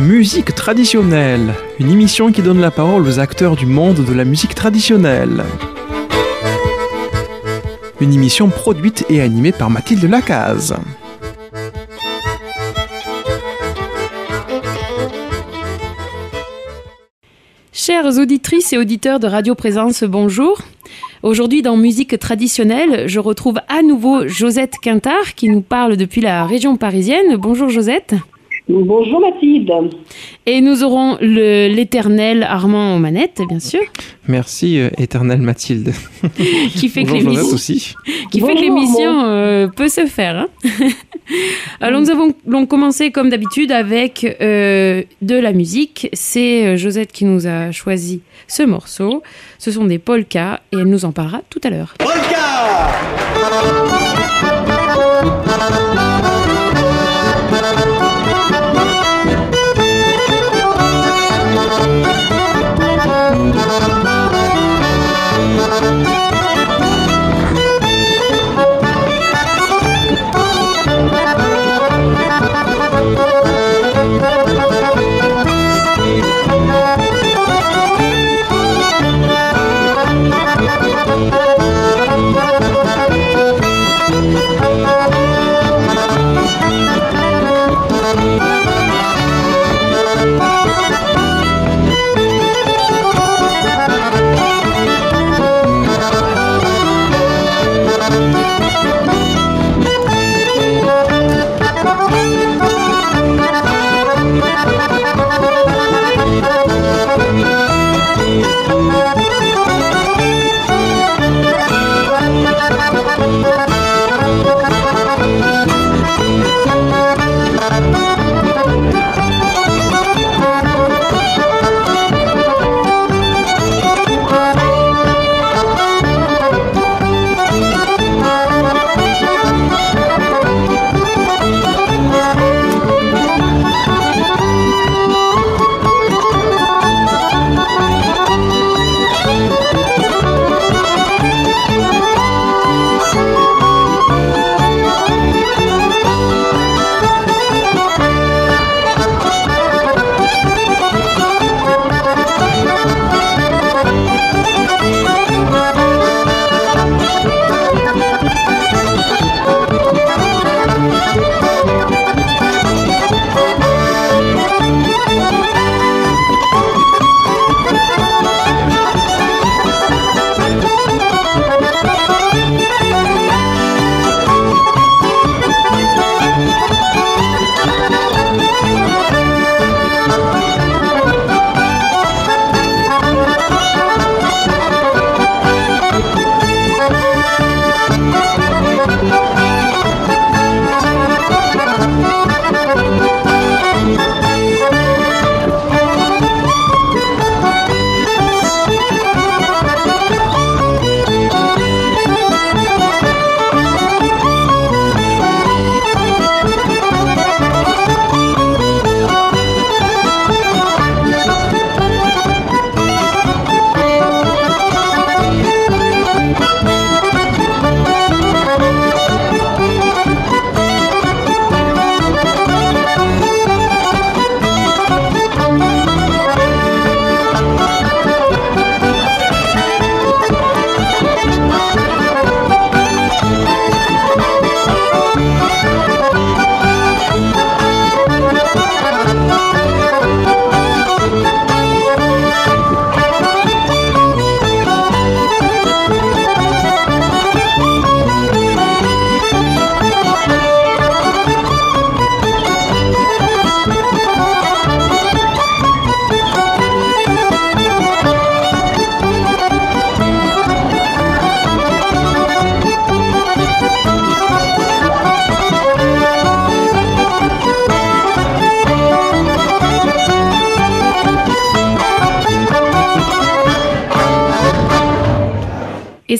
Musique traditionnelle, une émission qui donne la parole aux acteurs du monde de la musique traditionnelle. Une émission produite et animée par Mathilde Lacaze. Chères auditrices et auditeurs de Radio Présence, bonjour. Aujourd'hui, dans Musique traditionnelle, je retrouve à nouveau Josette Quintard qui nous parle depuis la région parisienne. Bonjour Josette. Bonjour Mathilde. Et nous aurons l'éternel Armand aux manettes, bien sûr. Merci, euh, éternel Mathilde. qui fait que l'émission aussi. Qui fait que l'émission euh, peut se faire. Hein. Alors nous avons commencé comme d'habitude avec euh, de la musique. C'est Josette qui nous a choisi ce morceau. Ce sont des polkas et elle nous en parlera tout à l'heure. Polka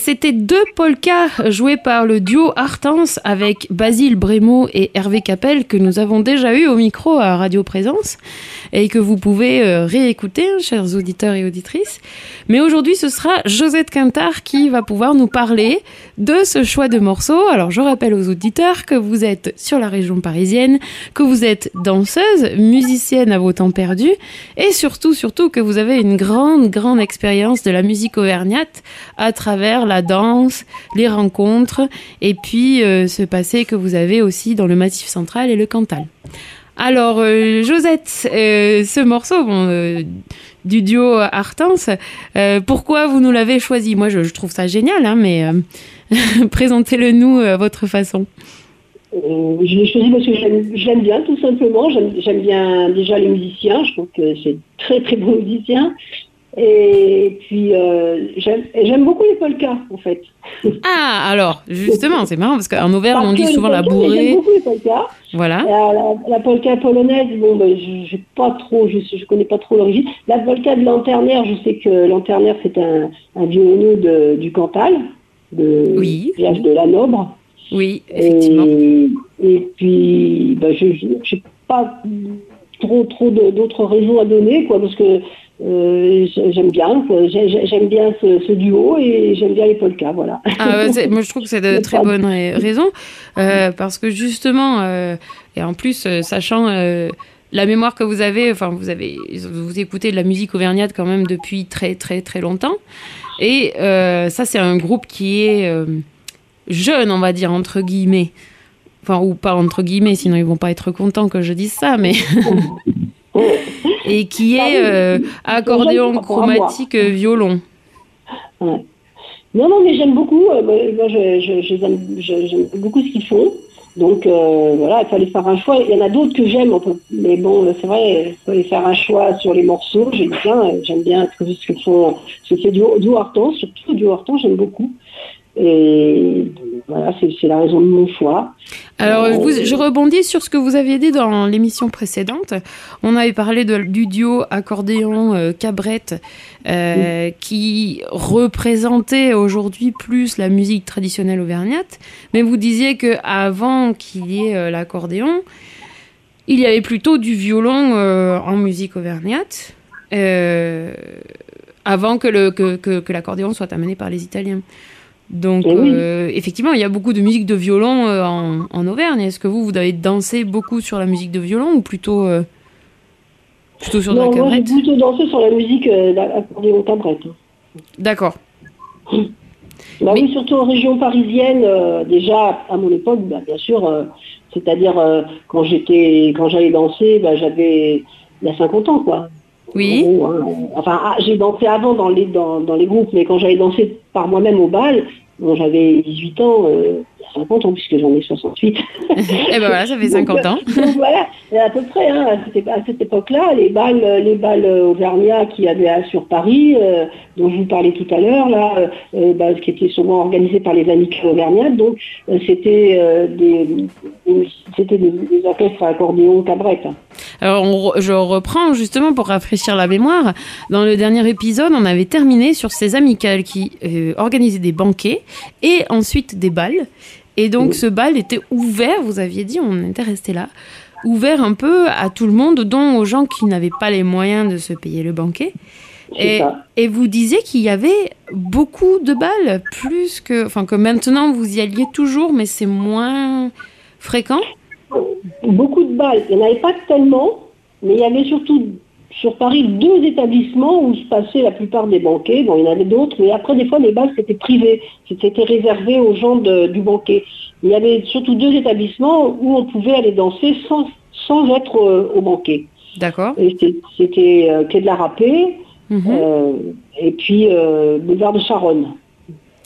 c'était deux polkas joués par le duo Artens avec Basile Brémo et Hervé Capel que nous avons déjà eu au micro à Radio Présence et que vous pouvez euh, réécouter, hein, chers auditeurs et auditrices. Mais aujourd'hui, ce sera Josette Quintard qui va pouvoir nous parler de ce choix de morceaux. Alors, je rappelle aux auditeurs que vous êtes sur la région parisienne, que vous êtes danseuse, musicienne à vos temps perdus et surtout, surtout que vous avez une grande, grande expérience de la musique auvergnate à travers la danse, les rencontres, et puis euh, ce passé que vous avez aussi dans le Massif central et le Cantal. Alors, euh, Josette, euh, ce morceau du duo Artens, pourquoi vous nous l'avez choisi? Moi, je, trouve ça génial, hein, mais présentez-le nous à votre façon. je l'ai choisi parce que j'aime bien, tout simplement. J'aime bien déjà les musiciens. Je trouve que c'est très, très bons musiciens. Et puis, euh, j'aime beaucoup les polkas, en fait. Ah, alors, justement, c'est marrant, parce qu'en Auvergne, on dit souvent la bourrée. J'aime beaucoup les polkas. Voilà. La, polka polonaise, bon, ben, je, pas trop, je, je connais pas trop l'origine. La polka de Lanternaire, je sais que Lanternaire, c'est un, un violoneux du Cantal, de oui. village de la Nobre. Oui, effectivement. Et, puis, ben, je n'ai pas trop, trop d'autres raisons à donner, quoi, parce que euh, j'aime bien, j'aime bien ce, duo et j'aime bien les polkas, voilà. Ah, moi je trouve que c'est de très bonnes raisons euh, parce que justement euh, et en plus sachant la mémoire que vous avez, enfin vous avez vous écoutez de la musique auvergnate quand même depuis très très très longtemps. Et ça c'est un groupe qui est jeune on va dire entre guillemets, enfin ou pas entre guillemets sinon ils vont pas être contents que je dise ça mais et qui est euh, accordéon chromatique euh, violon. Non, non, mais j'aime beaucoup. Euh, moi, j'aime beaucoup ce qu'ils font. Donc voilà, il fallait faire un choix. Il y en a d'autres que j'aime, mais bon, c'est vrai, il fallait faire un choix sur les morceaux. J'aime bien, j'aime bien ce que font, ce que fait du, du surtout du Horton, j'aime beaucoup. Et voilà, c'est la raison de mon choix. Alors, je rebondis sur ce que vous aviez dit dans l'émission précédente. On avait parlé de, du duo accordéon euh, cabrette euh, qui représentait aujourd'hui plus la musique traditionnelle auvergnate. Mais vous disiez que avant qu'il y ait euh, l'accordéon, il y avait plutôt du violon en musique auvergnate. avant que l'accordéon que, que, soit amené par les Italiens. Donc, eh euh, effectivement, il y a beaucoup de musique de violon euh, en, Auvergne. Est-ce que vous, vous avez dansé beaucoup sur la musique de violon ou plutôt, euh, plutôt sur non, la cabrette j'ai plutôt dansé sur la musique cabrette. D'accord. Bah oui, surtout en région parisienne, déjà à mon époque, bah, bien sûr, c'est-à-dire quand j'étais, quand j'allais danser, bah, j'avais il y a 50 ans, quoi. Oui. Hein. Enfin, ah, j'ai dansé avant dans les, dans, dans les groupes, mais quand j'allais danser par moi-même au bal, bon, j'avais 18 ans, euh, 50 ans, puisque j'en ai 68. et ben voilà, ça fait 50 ans. donc voilà, à peu près, hein, à cette, époque-là, les balles, les balles auvergnats qui avaient sur Paris, euh, dont je vous parlais tout à l'heure, là, euh, euh bah, qui étaient souvent organisés par les amis auvergnats, donc euh, c'était des, des, des, orchestres à accordéon cabrette. Alors je reprends justement pour rafraîchir la mémoire. Dans le dernier épisode, on avait terminé sur ces amicales qui organisaient des banquets et ensuite des balles. Et donc ce bal était ouvert, vous aviez dit, on était resté là, ouvert un peu à tout le monde, dont aux gens qui n'avaient pas les moyens de se payer le banquet. Et, et, vous disiez qu'il y avait beaucoup de balles, plus que, enfin que maintenant vous y alliez toujours, mais c'est moins fréquent. Beaucoup de balles, il n'y en avait pas tellement, mais il y avait surtout sur Paris deux établissements où se passaient la plupart des banquets. Bon, il y en avait d'autres, mais après, des fois, les balles, c'était privé. C'était réservé aux gens du banquet. Il y avait surtout deux établissements où on pouvait aller danser sans, sans être euh, au banquet. D'accord. C'était euh, Quai de la Râpée mhm. euh, et puis Boulevard de Charonne.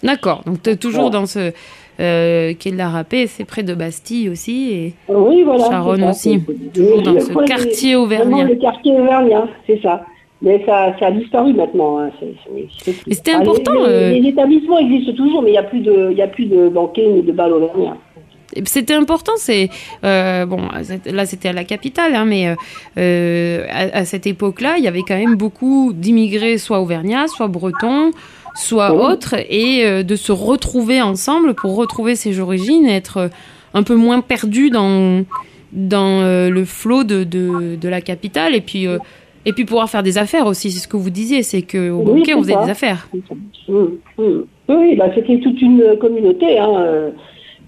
D'accord. Donc, tu es toujours dans ce euh, qui est de la râpée, c'est près de Bastille aussi, et oui, voilà, Charonne aussi, toujours dans ce quartier auvergnat. Le quartier auvergnat, c'est ça. Mais ça, ça, a disparu maintenant. Hein. mais c'était important. Les, euh, les, établissements existent toujours, mais il n'y a plus de, il a plus de banquets ni de balles auvergnats. C'était important, c'est euh, bon. Là, c'était à la capitale, hein, mais à, à, cette époque-là, il y avait quand même beaucoup d'immigrés, soit auvergnats, soit bretons, soit Oui. autre et euh, de se retrouver ensemble pour retrouver ses origines, être euh, un peu moins perdu dans, dans euh, le flot de, de, de la capitale et puis, et puis pouvoir faire des affaires aussi. C'est ce que vous disiez, c'est qu'au Oui, banquet, on faisait ça. des affaires. Oui, bah, c'était toute une communauté. Hein.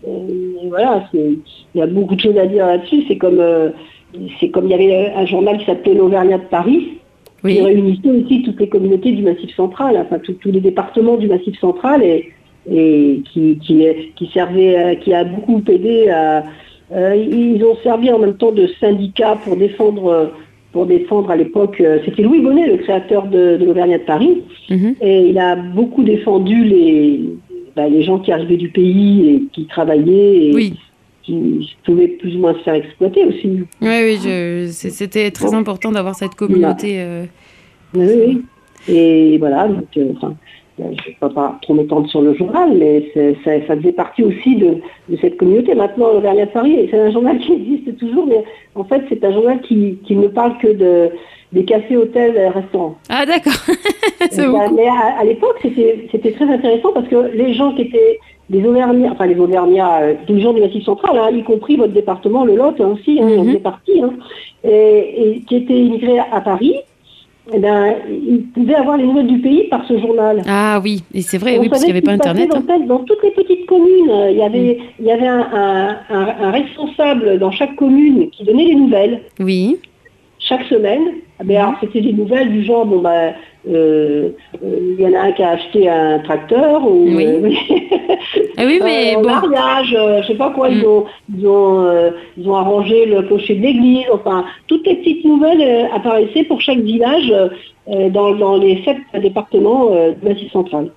et voilà, il y a beaucoup de choses à dire là-dessus. C'est comme, euh, c'est comme il y avait un journal qui s'appelait l'Auvergnat de Paris, qui Oui, réunissait aussi toutes les communautés du Massif central, enfin tous- tous les départements du Massif central, et, et qui, qui, qui servait, à- qui a beaucoup aidé à. euh, ils ont servi en même temps de syndicat pour défendre, euh, pour défendre à l'époque. euh, C'était Louis Bonnet, le créateur de, de l'Auvergnat de Paris. Mhm. Et il a beaucoup défendu les, bah, les gens qui arrivaient du pays et qui travaillaient et oui. Qui pouvaient plus ou moins se faire exploiter aussi. Oui, oui, c'était très important d'avoir cette communauté. euh, Oui, oui. Et voilà, donc, euh, enfin, je ne vais pas, pas trop m'étendre sur le journal, mais ça, ça faisait partie aussi de, de cette communauté. Maintenant, de Paris, c'est un journal qui existe toujours, mais en fait, c'est un journal qui, qui ne parle que de, des cafés, hôtels, restaurants. Ah, d'accord. beaucoup. Mais à, à l'époque, c'était très intéressant parce que les gens qui étaient des Auvergnats, enfin les Auvergnats, euh, tous les gens du Massif central, hein, y compris votre département, le Lot hein, aussi, hein, on faisait partie, hein, et, et qui étaient immigrés à Paris, eh ben, ils pouvaient avoir les nouvelles du pays par ce journal. Ah oui, et c'est vrai, On oui, parce qu'il n'y avait pas Internet. hein. Dans, toutes les petites communes, euh, il y avait, il y avait un, un- un- un responsable dans chaque commune qui donnait les nouvelles Oui. chaque semaine. Ah ben, alors, c'était des nouvelles du genre, bon, bah, euh, euh, il y en a un qui a acheté un tracteur, ou Oui. euh, Ah oui, mais un bon. mariage, euh, je sais pas quoi, Mm. ils, ont, ils, ont, euh, ils ont arrangé le clocher de l'église, enfin, toutes les petites nouvelles euh, apparaissaient pour chaque village euh, dans, dans les sept départements euh, du Massif central.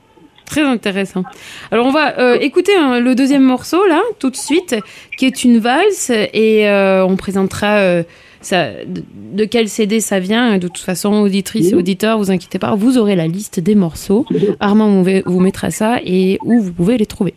Très intéressant. Alors on va euh, écouter hein, le deuxième morceau là, tout de suite, qui est une valse et euh, on présentera euh, ça, de, de quel CD ça vient. De toute façon, auditrices et auditeurs, vous inquiétez pas, vous aurez la liste des morceaux. Armand vous, vous mettra ça et où vous pouvez les trouver.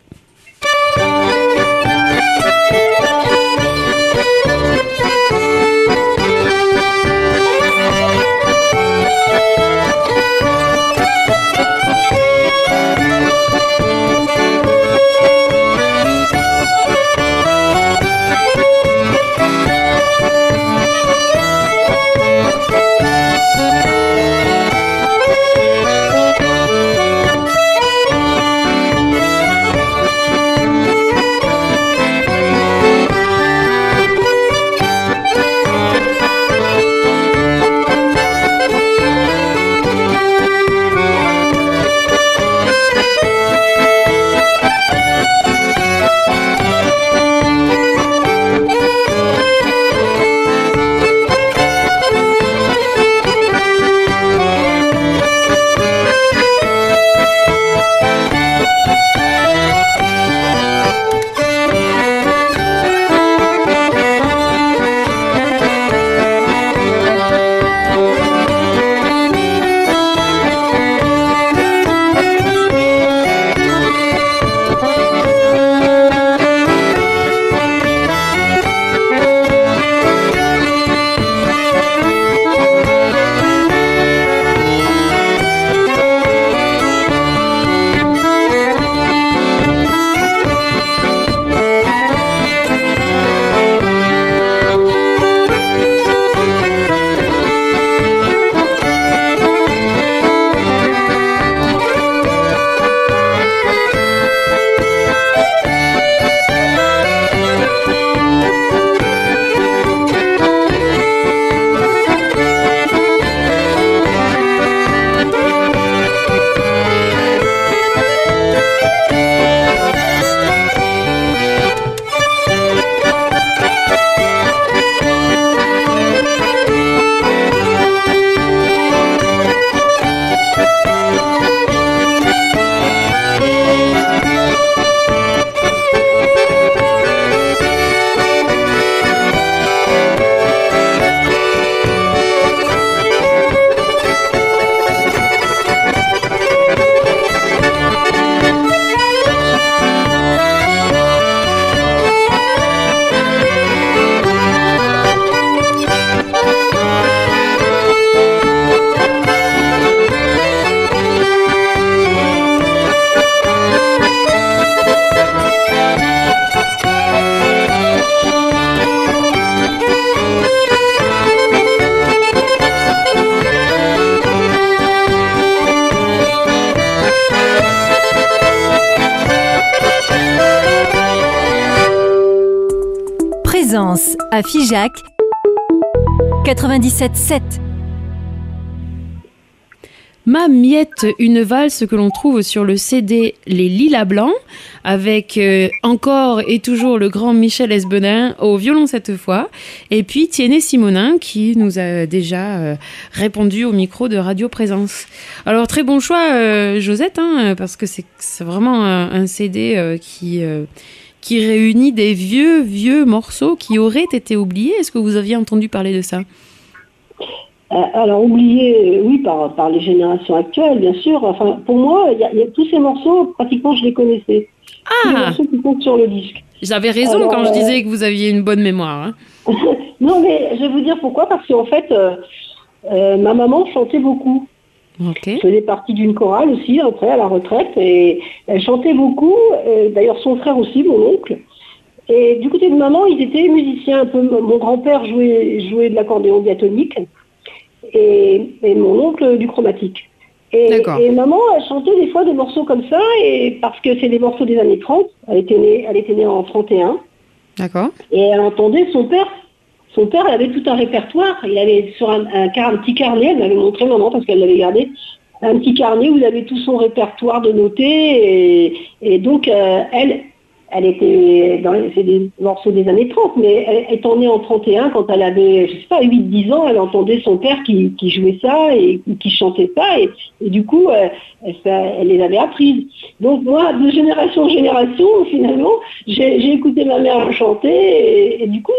À Figeac 97.7. Ma miette, une valse que l'on trouve sur le CD Les Lilas Blancs, avec euh, encore et toujours le grand Michel Esbenin au violon cette fois, et puis Tiennet Simonin qui nous a déjà euh, répondu au micro de Radio Présence. Alors très bon choix, euh, Josette, hein, parce que c'est vraiment un CD qui qui réunit des vieux, vieux morceaux qui auraient été oubliés. Est-ce que vous aviez entendu parler de ça? Euh, alors, oublié, oui, par, par les générations actuelles, bien sûr. Enfin, pour moi, il y, a tous ces morceaux, pratiquement, je les connaissais. Ah Les morceaux qui comptent sur le disque. J'avais raison quand je euh, disais que vous aviez une bonne mémoire. Hein. non, mais je vais vous dire pourquoi. Parce qu'en fait, euh, ma maman chantait beaucoup. Okay. Je faisais partie d'une chorale aussi, après, à la retraite. Et elle chantait beaucoup. D'ailleurs, son frère aussi, mon oncle. Et du côté de maman, ils étaient musiciens un peu. Mon grand-père jouait, jouait de l'accordéon diatonique et, mon oncle du chromatique. Et, maman, elle chantait des fois des morceaux comme ça, et parce que c'est des morceaux des années 30. Elle était née, elle était née en 31. D'accord. Et elle entendait son père. Son père avait tout un répertoire. Il avait sur un, un, petit carnet, elle m'avait montré maman parce qu'elle l'avait gardé, un petit carnet où il avait tout son répertoire de noter. Et, donc, euh, elle, elle était dans c'est des morceaux des années 30, mais étant née en 31, quand elle avait, je sais pas, 8-10 ans, elle entendait son père qui, jouait ça et qui chantait ça, et, du coup, euh, elle, les avait apprises. Donc moi, de génération en génération, finalement, j'ai écouté ma mère chanter, et, du coup,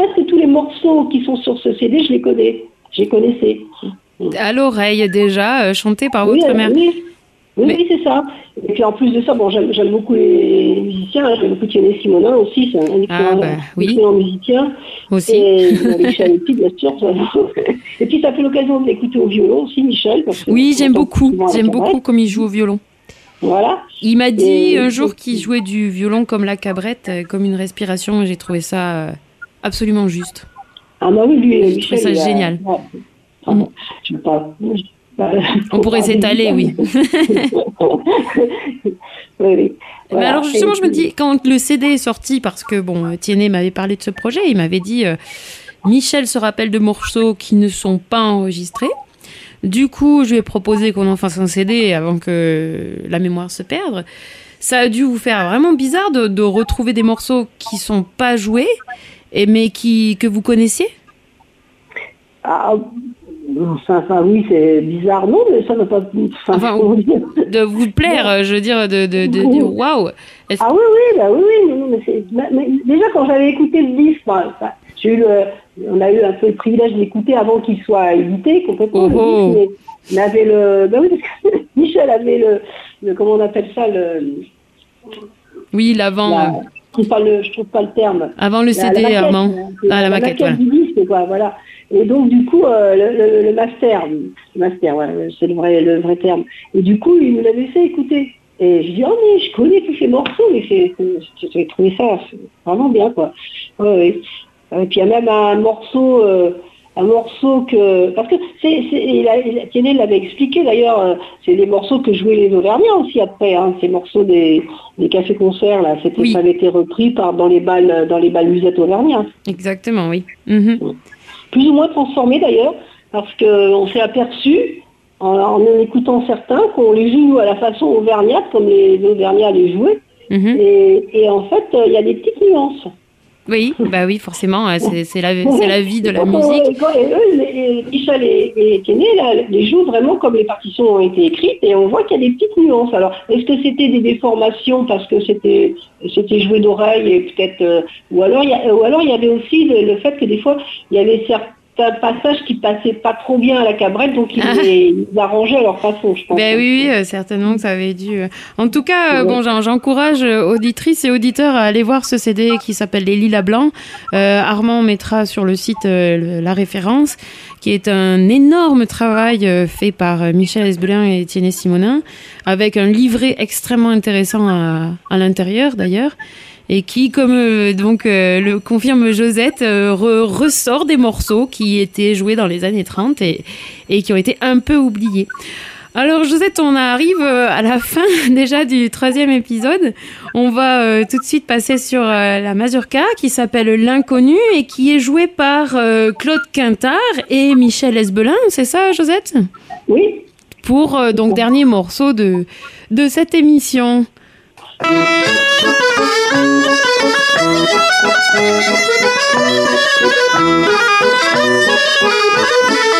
presque tous les morceaux qui sont sur ce CD, je les connais, je les connaissais. À l'oreille déjà, euh, chantés par votre mère. Oui, c'est ça. Et puis en plus de ça, bon, j'aime beaucoup les musiciens. Hein. J'aime beaucoup Thierry Simonin aussi, c'est un excellent, ah, bah, musicien. Aussi. Et Michel aussi, bien sûr. Et puis ça fait l'occasion de l'écouter au violon aussi, Michel. oui, j'aime beaucoup. J'aime beaucoup comme il joue au violon. Voilà. Il m'a dit un jour qu'il jouait du violon comme la cabrette, euh, comme une respiration, j'ai trouvé ça euh, absolument juste. Ah bah oui, lui, J'ai trouvé ça génial. Mm. Je pas, on pourrait s'étaler, oui. Mais alors justement, je me dis, quand le CD est sorti, parce que bon, Tiennet m'avait parlé de ce projet, il m'avait dit, euh, Michel se rappelle de morceaux qui ne sont pas enregistrés. Du coup, je lui ai proposé qu'on en fasse un CD avant que la mémoire se perde. Ça a dû vous faire vraiment bizarre de, retrouver des morceaux qui sont pas joués, et mais qui que vous connaissiez? Ah, oui, c'est bizarre, non, mais ça ne pas. Enfin, de vous plaire, je veux dire, de, de, de dire waouh. Ah oui, oui, bah oui, oui, non, mais, déjà quand j'avais écouté le disque, j'ai eu on a eu un peu le privilège d'écouter avant qu'il soit édité complètement. Oh, oh. mais, avait le, bah oui, parce que Michel avait le, le, comment on appelle ça, le. Oui, l'avant. Je trouve le, je trouve pas le terme. Avant le CD, Armand. Ah, la, maquette, voilà. du disque, quoi, voilà. Et donc, du coup, euh, le, le, master, le master, c'est le vrai, le vrai terme. Et du coup, il nous l'avait fait écouter. Et je dis, oh mais je connais tous ces morceaux, mais j'ai trouvé ça vraiment bien, quoi. Ouais, Et puis il y a même un morceau, euh, un morceau que, parce que c'est, l'avait expliqué d'ailleurs, euh, c'est des morceaux que jouaient les Auvergnats aussi après, hein, ces morceaux des, des cafés-concerts là, c'était, ça avait été repris par dans les balles, dans les balles musettes auvergnats. Exactement, oui. Mhm plus ou moins transformés d'ailleurs, parce qu'on s'est aperçu, en, en, écoutant certains, qu'on les joue à la façon auvergnate, comme les Auvergnats les jouaient. Mhm. et, en fait, il y a des petites nuances. Oui, bah oui, forcément, hein, c'est la, la vie de la musique. eux, Michel et, et les jouent vraiment comme les partitions ont été écrites et on voit qu'il y a des petites nuances. Alors, est-ce que c'était des déformations parce que c'était joué d'oreille et peut-être euh, ou alors il y ou alors il y avait aussi le, fait que des fois il y avait certains un passage qui passait pas trop bien à la cabrette, donc ils, ah. arrangeaient à leur façon, je pense. Ben oui, euh, certainement que ça avait dû. Euh. En tout cas, euh, bon, j'encourage auditrices et auditeurs à aller voir ce CD qui s'appelle Les Lilas Blancs. Armand mettra sur le site la référence, qui est un énorme travail fait par Michel Esbelin et Étienne Simonin, avec un livret extrêmement intéressant à, à l'intérieur d'ailleurs et qui, comme euh, donc euh, le confirme Josette, euh, ressort des morceaux qui étaient joués dans les années 30 et, et qui ont été un peu oubliés. Alors Josette, on arrive à la fin déjà du troisième épisode. On va euh, tout de suite passer sur euh, la mazurka qui s'appelle L'inconnu et qui est jouée par Claude Quintard et Michel Esbelin, c'est ça Josette? Oui. Pour donc dernier morceau de, de cette émission. Thank you.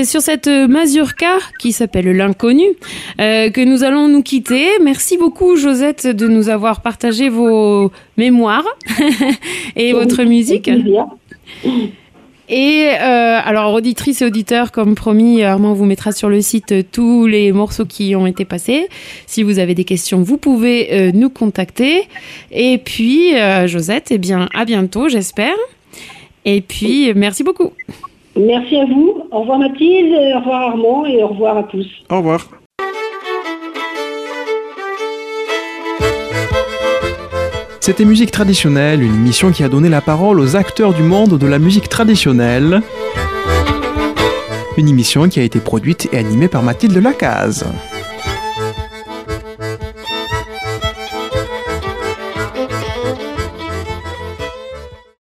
C'est sur cette mazurka qui s'appelle l'inconnu euh, que nous allons nous quitter. Merci beaucoup Josette de nous avoir partagé vos mémoires et votre musique. Et euh, alors, auditrices et auditeurs, comme promis, Armand vous mettra sur le site tous les morceaux qui ont été passés. Si vous avez des questions, vous pouvez euh, nous contacter. Et puis, Josette, eh bien, à bientôt, j'espère. Et puis, merci beaucoup. Merci à vous. Au revoir Mathilde, au revoir Armand et au revoir à tous. Au revoir. C'était Musique traditionnelle, une émission qui a donné la parole aux acteurs du monde de la musique traditionnelle. Une émission qui a été produite et animée par Mathilde Lacaze.